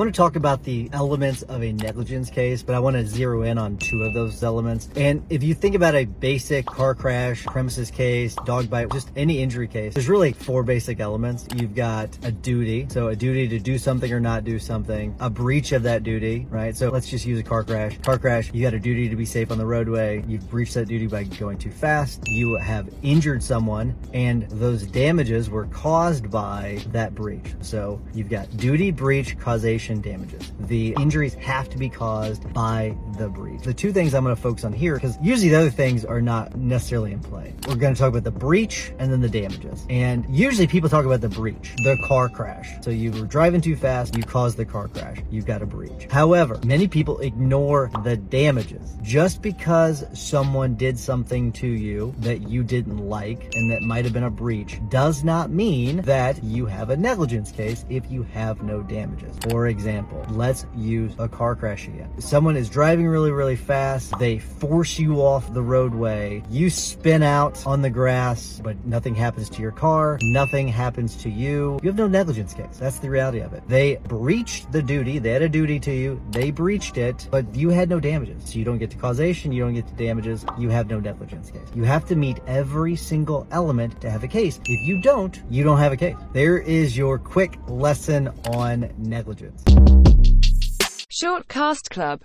I want to talk about the elements of a negligence case, but I want to zero in on two of those elements. And if you think about a basic car crash, premises case, dog bite, just any injury case, there's really four basic elements. You've got a duty, so a duty to do something or not do something, a breach of that duty, right? So let's just use a car crash. Car crash, you got a duty to be safe on the roadway. You've breached that duty by going too fast. You have injured someone, and those damages were caused by that breach. So you've got duty, breach, causation damages. The injuries have to be caused by the breach. The two things I'm going to focus on here, because usually the other things are not necessarily in play. We're going to talk about the breach and then the damages. And usually people talk about the breach, the car crash. So you were driving too fast, you caused the car crash, you've got a breach. However, many people ignore the damages. Just because someone did something to you that you didn't like and that might have been a breach does not mean that you have a negligence case if you have no damages. For example, example, let's use a car crash again. Someone is driving really, really fast. They force you off the roadway. You spin out on the grass, but nothing happens to your car. Nothing happens to you. You have no negligence case. That's the reality of it. They breached the duty. They had a duty to you. They breached it, but you had no damages. So you don't get to causation. You don't get to damages. You have no negligence case. You have to meet every single element to have a case. If you don't, you don't have a case. There is your quick lesson on negligence. Short Cast Club